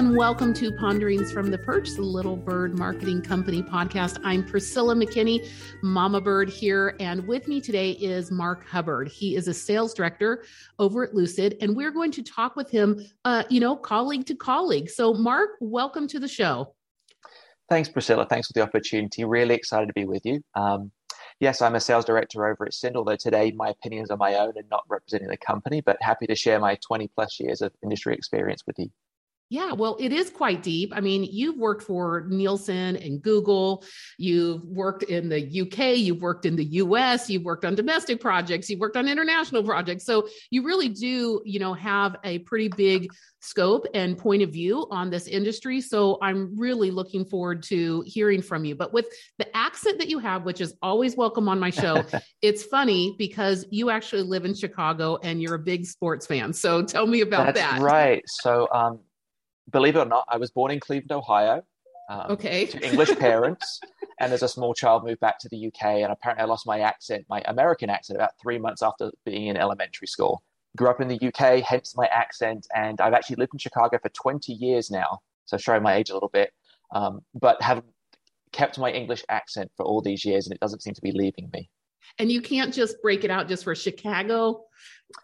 and welcome to Ponderings from the Perch, the Little Bird Marketing Company podcast. I'm Priscilla McKinney, Mama Bird here, and with me today is Marc Hubbard. He is a sales director over at Lucid, and we're going to talk with him, uh, you know, colleague to colleague. So, Marc, welcome to the show. Thanks, Priscilla. Thanks for the opportunity. Really excited to be with you. Um, yes, I'm a sales director over at Cint, although today my opinions are my own and not representing the company, but happy to share my 20 plus years of industry experience with you. Yeah, well, it is quite deep. I mean, you've worked for Nielsen and Google. You've worked in the UK. You've worked in the US. You've worked on domestic projects. You've worked on international projects. So you really do, you know, have a pretty big scope and point of view on this industry. So I'm really looking forward to hearing from you. But with the accent that you have, which is always welcome on my show, it's funny because you actually live in Chicago and you're a big sports fan. So tell me about That's that. Right. So, um, believe it or not, I was born in Cleveland, Ohio. Um, okay. to English parents. and as a small child, moved back to the UK. And apparently, I lost my accent, my American accent, about three months after being in elementary school. Grew up in the UK, hence my accent. And I've actually lived in Chicago for 20 years now. So, showing my age a little bit, um, but have kept my English accent for all these years. And it doesn't seem to be leaving me. And you can't just break it out just for Chicago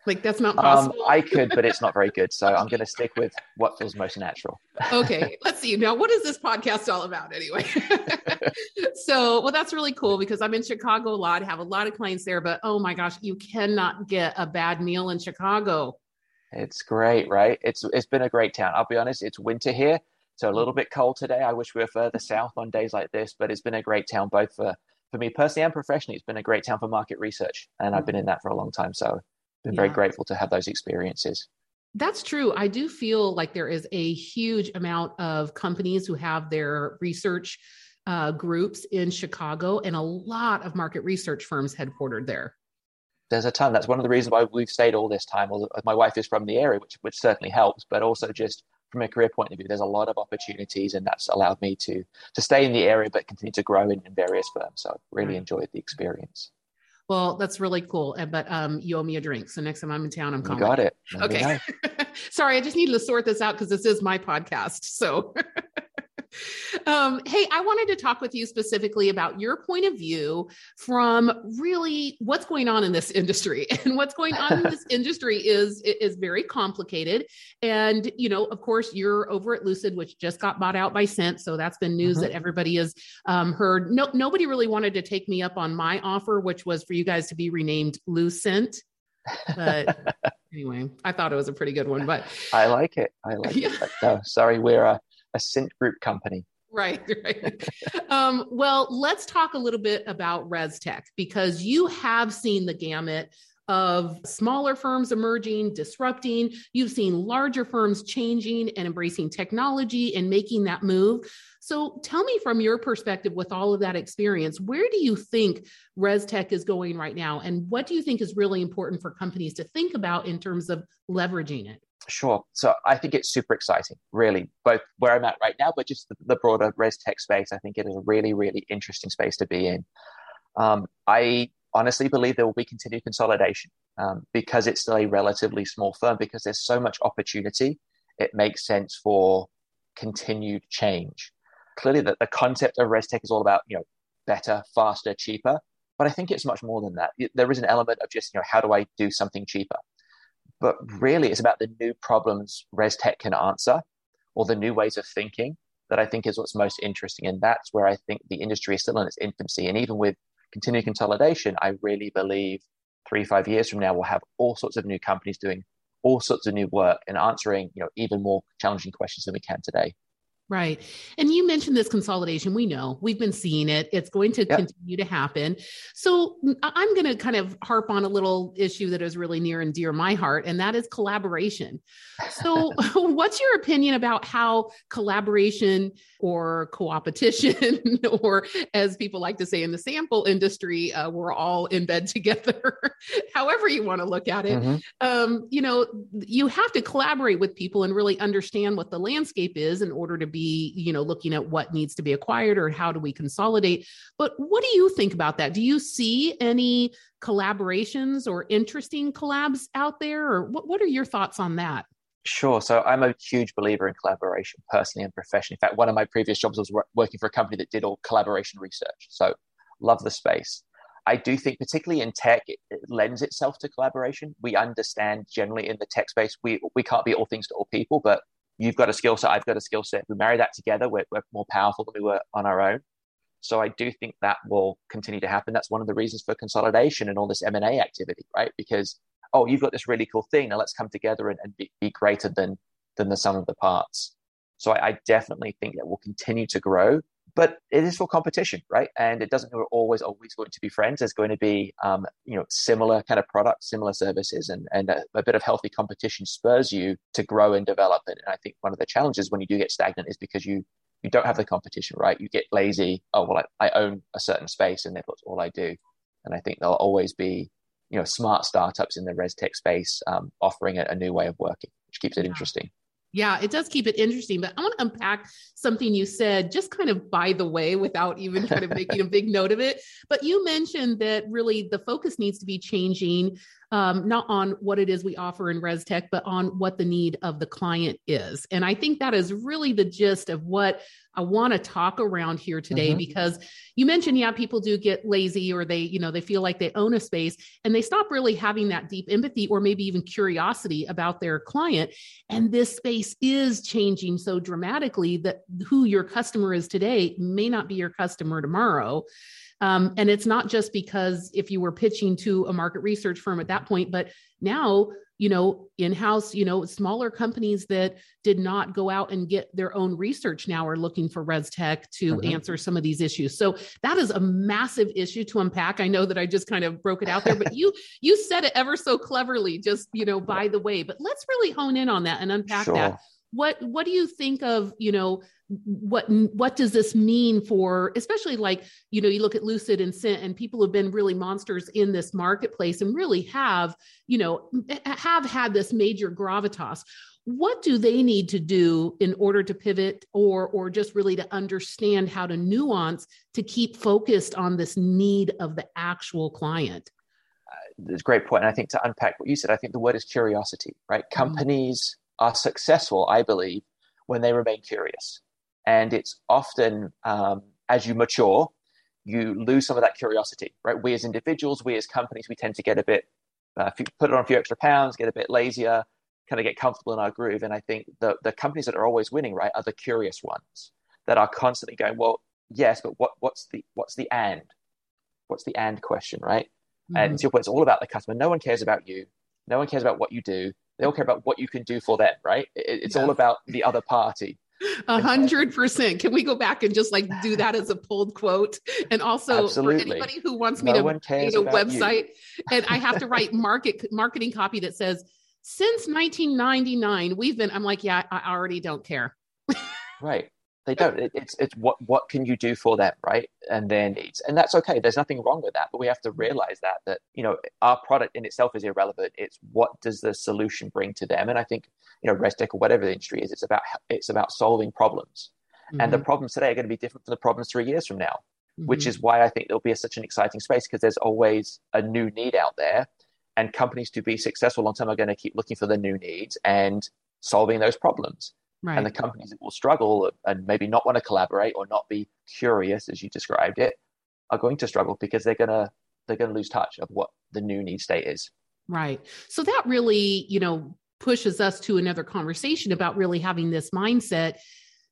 like that's not um, possible. Um, I could, but it's not very good. So I'm going to stick with what feels most natural. okay, let's see. Now, what is this podcast all about anyway? so, well, that's really cool because I'm in Chicago a lot, have a lot of clients there, but oh my gosh, you cannot get a bad meal in Chicago. It's great, right? It's it's been a great town. I'll be honest, it's winter here, so a little bit cold today. I wish we were further south on days like this, but it's been a great town both for for me personally and professionally. It's been a great town for market research, and I've been in that for a long time. So been yeah. very grateful to have those experiences. That's true. I do feel like there is a huge amount of companies who have their research uh, groups in Chicago and a lot of market research firms headquartered there. There's a ton. That's one of the reasons why we've stayed all this time. My wife is from the area, which which certainly helps, but also just from a career point of view, there's a lot of opportunities, and that's allowed me to to stay in the area but continue to grow in, in various firms. So I've really right. enjoyed the experience. Well, that's really cool. And but um, you owe me a drink. So next time I'm in town, I'm coming. You got it. okay. Sorry, I just needed to sort this out because this is my podcast. So um, hey, I wanted to talk with you specifically about your point of view from really what's going on in this industry. And what's going on in this industry is is very complicated. And you know, of course, you're over at Lucid, which just got bought out by Cint, so that's been news mm-hmm. that everybody has um, heard. No, nobody really wanted to take me up on my offer, which was for you guys to be renamed Lucent. But anyway, I thought it was a pretty good one. But I like it. I like yeah. it. But no, sorry, we're a, a Cint Group company. Right, right. um, well, let's talk a little bit about ResTech because you have seen the gamut of smaller firms emerging, disrupting. You've seen larger firms changing and embracing technology and making that move. So tell me from your perspective with all of that experience, where do you think ResTech is going right now? And what do you think is really important for companies to think about in terms of leveraging it? Sure. So I think it's super exciting, really, both where I'm at right now, but just the, the broader res tech space. I think it is a really, really interesting space to be in. Um, I honestly believe there will be continued consolidation um, because it's still a relatively small firm, because there's so much opportunity. It makes sense for continued change. Clearly, the, the concept of res tech is all about, you know, better, faster, cheaper. But I think it's much more than that. There is an element of just, you know, how do I do something cheaper? But really, it's about the new problems ResTech can answer or the new ways of thinking that I think is what's most interesting. And that's where I think the industry is still in its infancy. And even with continued consolidation, I really believe three, five years from now, we'll have all sorts of new companies doing all sorts of new work and answering, you know, even more challenging questions than we can today. Right. And you mentioned this consolidation. We know we've been seeing it. It's going to yep. continue to happen. So I'm going to kind of harp on a little issue that is really near and dear my heart, and that is collaboration. So, what's your opinion about how collaboration or co-opetition, or as people like to say in the sample industry, uh, we're all in bed together, however you want to look at it. Mm-hmm. Um, you know, you have to collaborate with people and really understand what the landscape is in order to be, you know, looking at what needs to be acquired or how do we consolidate. But what do you think about that? Do you see any collaborations or interesting collabs out there? Or what, what are your thoughts on that? Sure. So I'm a huge believer in collaboration personally and professionally. In fact, one of my previous jobs was working for a company that did all collaboration research. So love the space. I do think, particularly in tech, it, lends itself to collaboration. We understand generally in the tech space, we, we can't be all things to all people, but you've got a skill set, I've got a skill set. We marry that together, we're, we're more powerful than we were on our own. So I do think that will continue to happen. That's one of the reasons for consolidation and all this M&A activity, right? Because oh, you've got this really cool thing. Now let's come together and, and be, be, greater than than the sum of the parts. So I, I definitely think that will continue to grow, but it is for competition, right? And it doesn't mean we're always always going to be friends. There's going to be um, you know similar kind of products, similar services, and and a, a, bit of healthy competition spurs you to grow and develop. And I think one of the challenges when you do get stagnant is because you you don't have the competition, right? You get lazy. Oh well, I, I own a certain space, and that's all I do. And I think there'll always be you know smart startups in the res tech space um, offering a, a, new way of working, which keeps it yeah. interesting. Yeah, it does keep it interesting. But I want to unpack something you said, just kind of by the way, without even kind of making a big note of it. But you mentioned that really the focus needs to be changing um, not on what it is we offer in ResTech, but on what the need of the client is. And I think that is really the gist of what I want to talk around here today mm-hmm. because you mentioned, yeah, people do get lazy or they, you know, they feel like they own a space and they stop really having that deep empathy or maybe even curiosity about their client. And this space is changing so dramatically that who your customer is today may not be your customer tomorrow. Um, and it's not just because if you were pitching to a market research firm at that point, but now, you know, in house, you know, smaller companies that did not go out and get their own research now are looking for ResTech to mm-hmm. answer some of these issues. So that is a massive issue to unpack. I know that I just kind of broke it out there, but you you said it ever so cleverly, just you know, by the way. But let's really hone in on that and unpack sure. that what what do you think of you know what what does this mean for especially like you know you look at lucid and Cint and people have been really monsters in this marketplace and really have you know have had this major gravitas. What do they need to do in order to pivot or or just really to understand how to nuance to keep focused on this need of the actual client? Uh, it's a great point. And i think to unpack what you said i think the word is curiosity right? Mm-hmm. companies are successful i believe when they remain curious and it's often um, as you mature, you lose some of that curiosity, right? We as individuals, we as companies, we tend to get a bit, uh, put on a few extra pounds, get a bit lazier, kind of get comfortable in our groove. And I think the, the companies that are always winning, right, are the curious ones that are constantly going, well, yes, but what, what's the, what's the and? What's the and question, right? Mm-hmm. And it's all about the customer. No one cares about you. No one cares about what you do. They all care about what you can do for them, right? It, it's yeah. all about the other party. A hundred percent. Can we go back and just like do that as a pulled quote? And also Absolutely. for anybody who wants me no to create a website you. and I have to write market marketing copy that says since 1999 we've been. I'm like, yeah, I already don't care. right they don't. It, it's it's what what can you do for them right? And their needs, and that's okay. There's nothing wrong with that but we have to realize that that you know our product in itself is irrelevant. It's what does the solution bring to them? And i think you know ResTech or whatever the industry is it's about it's about solving problems. Mm-hmm. and the mm-hmm. problems today are going to be different from the problems three years from now mm-hmm. which is why i think there'll be a, such an exciting space because there's always a new need out there and companies to be successful long term are going to keep looking for the new needs and solving those problems Right. And the companies that will struggle and maybe not want to collaborate or not be curious, as you described it, are going to struggle because they're gonna they're gonna lose touch of what the new need state is. Right. So that really, you know, pushes us to another conversation about really having this mindset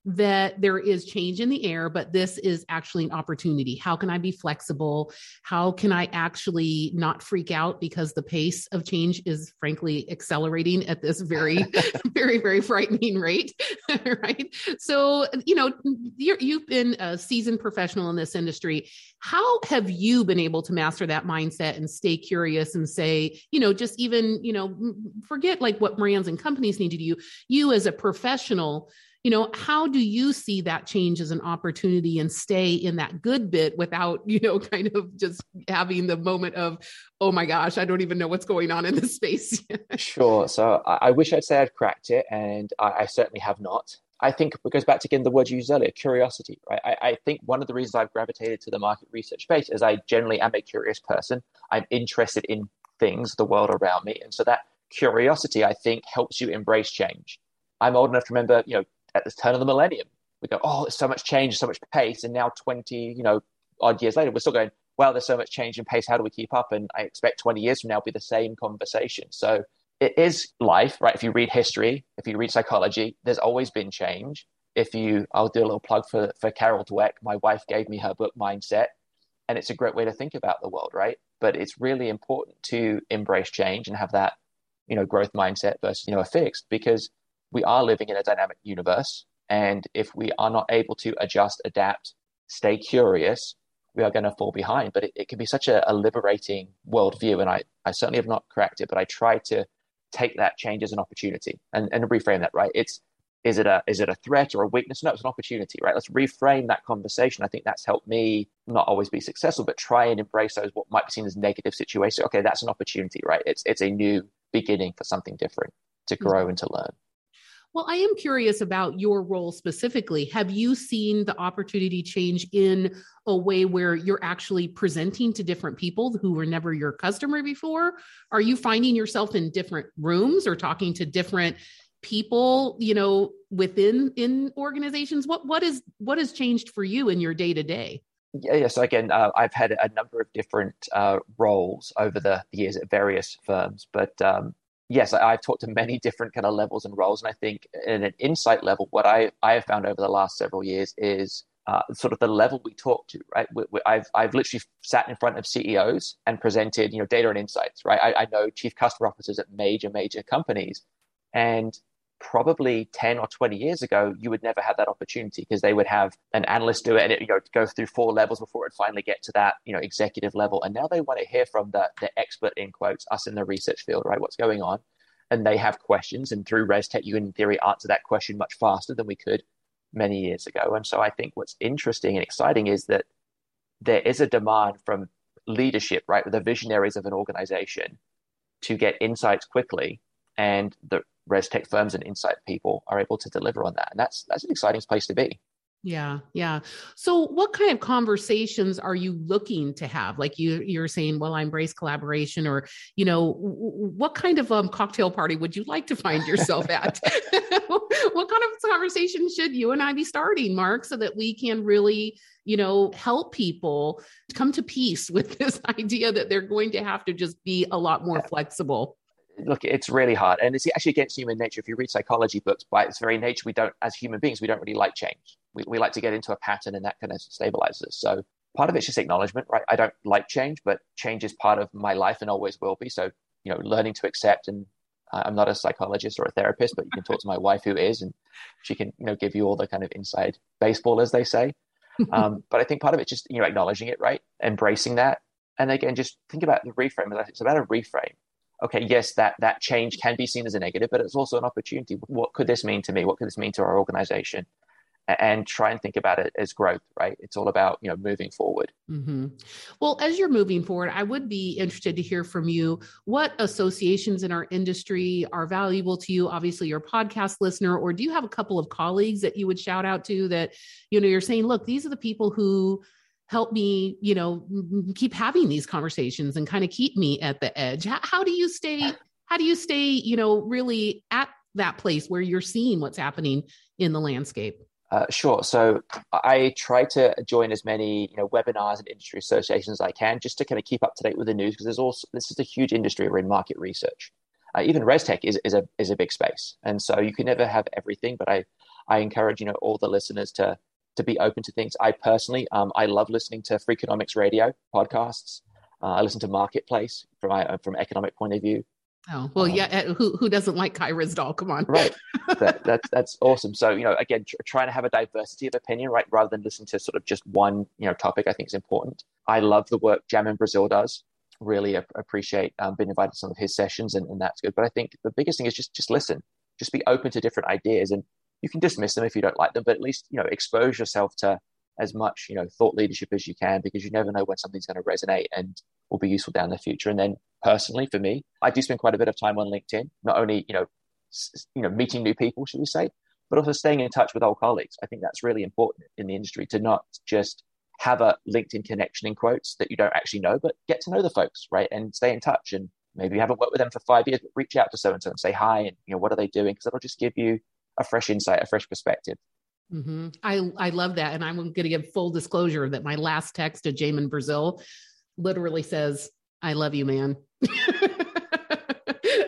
that there is change in the air, but this is actually an opportunity. How can I be flexible? How can I actually not freak out because the pace of change is frankly accelerating at this very, very, very frightening rate? right. So, you know, you have been a seasoned professional in this industry. How have you been able to master that mindset and stay curious and say, you know, just even, you know, forget like what brands and companies need to do. You as a professional, you know how do you see that change as an opportunity and stay in that good bit without you know kind of just having the moment of oh my gosh i don't even know what's going on in this space sure. So i wish i'd say i'd cracked it and I, I, certainly have not. I think it goes back to again the word you used earlier curiosity right? I, I think one of the reasons i've gravitated to the market research space is i generally am a curious person. I'm interested in things the world around me. And so that curiosity, I think, helps you embrace change. I'm old enough to remember, you know, at the turn of the millennium, we go, oh, there's so much change, so much pace. And now 20, you know, odd years later, we're still going, wow, there's so much change and pace. How do we keep up? And I expect 20 years from now be the same conversation. So it is life, right? If you read history, if you read psychology, there's always been change. If you, I'll do a little plug for, for Carol Dweck. My wife gave me her book, Mindset, and it's a great way to think about the world, right? But it's really important to embrace change and have that, you know, growth mindset versus, you know, a fixed because we are living in a dynamic universe. And if we are not able to adjust, adapt, stay curious, we are going to fall behind. But it, it can be such a, a liberating worldview. And I, I certainly have not cracked it, but I try to take that change as an opportunity and, and reframe that, right? It's, is it a is it a threat or a weakness? No, it's an opportunity, right? Let's reframe that conversation. I think that's helped me not always be successful, but try and embrace those what might be seen as negative situations. Okay, that's an opportunity, right? It's it's a new beginning for something different to grow and to learn. Well, I am curious about your role specifically. Have you seen the opportunity change in a way where you're actually presenting to different people who were never your customer before? Are you finding yourself in different rooms or talking to different people, you know, within in organizations? What what is what has changed for you in your day to day? Yeah, yeah. So again, uh, I've had a number of different uh, roles over the years at various firms, but um, yes, I, have talked to many different kind of levels and roles, and I think in an insight level, what I I have found over the last several years is uh, sort of the level we talk to, right? We, we, I've I've literally sat in front of CEOs and presented, you know, data and insights, right? I, I know chief customer officers at major major companies, and probably 10 or 20 years ago, you would never have that opportunity because they would have an analyst do it and it you know, go through four levels before it finally get to that, you know, executive level. And now they want to hear from the, the expert in quotes, us in the research field, right? What's going on? And they have questions. And through ResTech, you can in theory answer that question much faster than we could many years ago. And so I think what's interesting and exciting is that there is a demand from leadership, right? The visionaries of an organization to get insights quickly and the res tech firms and insight people are able to deliver on that. And that's that's an exciting place to be. Yeah, yeah. So what kind of conversations are you looking to have? Like you you're saying, well, I embrace collaboration or, you know, what kind of um, cocktail party would you like to find yourself at? what kind of conversation should you and I be starting, Marc, so that we can really, you know, help people come to peace with this idea that they're going to have to just be a lot more flexible? Look, it's really hard, and it's actually against human nature. If you read psychology books, by its very nature, we don't, as human beings, we don't really like change. We, we like to get into a pattern, and that kind of stabilizes us. So part of it's just acknowledgement, right? I don't like change, but change is part of my life and always will be. So you know, learning to accept, and uh, I'm not a psychologist or a therapist, but you can talk to my wife who is, and she can you know give you all the kind of inside baseball, as they say. Um, but I think part of it's just you know acknowledging it, right? Embracing that, and again, just think about the reframe. It's about a reframe okay, yes, that that change can be seen as a negative, but it's also an opportunity. What could this mean to me? What could this mean to our organization? And try and think about it as growth, right? It's all about you know moving forward. Mm-hmm. Well, as you're moving forward, I would be interested to hear from you what associations in our industry are valuable to you. Obviously, your podcast listener, or do you have a couple of colleagues that you would shout out to that you know you're saying, look, these are the people who help me you know keep having these conversations and kind of keep me at the edge how, how do you stay how do you stay you know really at that place where you're seeing what's happening in the landscape uh, sure. So I try to join as many you know webinars and industry associations as I can, just to kind of keep up to date with the news because there's also this is a huge industry. We're in market research. Uh, even ResTech is, is a is a big space, and so you can never have everything. But I I encourage you know all the listeners to to be open to things. I personally, um, I love listening to Freakonomics Radio podcasts. Uh, I listen to Marketplace from my from economic point of view. Oh well, um, yeah. Uh, who who doesn't like Kai Ryssdal? Come on, right? that, that's that's awesome. So you know, again, tr- trying to have a diversity of opinion, right, rather than listen to sort of just one you know topic, I think is important. I love the work Jamin Brazil does. Really ap- appreciate um, being invited to some of his sessions, and, and that's good. But I think the biggest thing is just just listen, just be open to different ideas, and you can dismiss them if you don't like them, but at least you know expose yourself to as much you know thought leadership as you can because you never know when something's going to resonate and will be useful down the future. And then personally, for me, I do spend quite a bit of time on LinkedIn, not only you know you know meeting new people, should we say, but also staying in touch with old colleagues. I think that's really important in the industry to not just have a LinkedIn connection in quotes that you don't actually know, but get to know the folks, right, and stay in touch and maybe you haven't worked with them for five years, but reach out to so and so and say hi and you know what are they doing because it'll just give you a fresh insight, a fresh perspective. Mm-hmm. I I love that, and I'm going to give full disclosure that my last text to Jamin Brazil literally says, "I love you, man."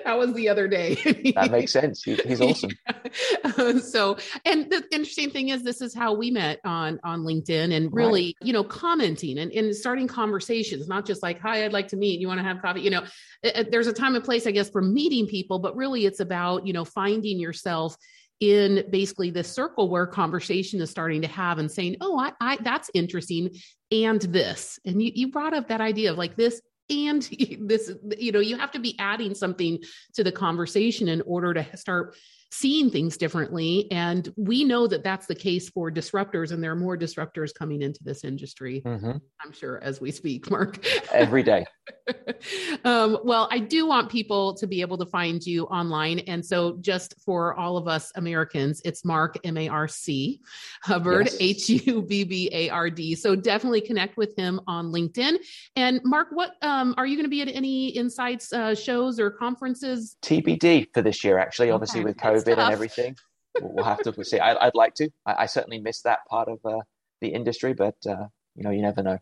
that was the other day. that makes sense. He, he's awesome. Yeah. so, and the interesting thing is, this is how we met on on LinkedIn, and really, right. you know, commenting and, and starting conversations, not just like, "Hi, I'd like to meet. You want to have coffee?" You know, it, there's a time and place, I guess, for meeting people, but really, it's about you know finding yourself in basically this circle where conversation is starting to have and saying, "Oh, I, I that's interesting," and this, and you you brought up that idea of like this and this you know you have to be adding something to the conversation in order to start seeing things differently. And we know that that's the case for disruptors, and there are more disruptors coming into this industry, mm-hmm. I'm sure, as we speak, Marc. Every day. um, well, I do want people to be able to find you online. And so, just for all of us Americans, it's Marc, M A R C, Hubbard, H U B B A R D. So, definitely connect with him on LinkedIn. And, Marc, what um, are you going to be at any Insights uh, shows or conferences? TBD for this year, actually, obviously, okay. with COVID. COVID and everything. we'll have to see. I, would like to. I, I, certainly miss that part of uh, the industry, but uh, you know, you never know.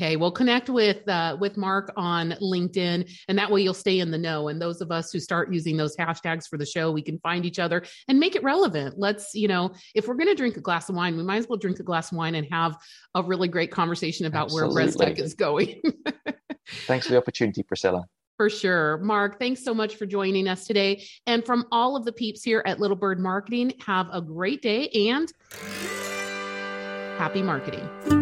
Okay, well, connect with uh, with Marc on LinkedIn, and that way you'll stay in the know. And those of us who start using those hashtags for the show, we can find each other and make it relevant. Let's, you know, if we're going to drink a glass of wine, we might as well drink a glass of wine and have a really great conversation about Absolutely. where ResTech is going. Thanks for the opportunity, Priscilla. For sure. Marc, thanks so much for joining us today. And from all of the peeps here at Little Bird Marketing, have a great day and happy marketing.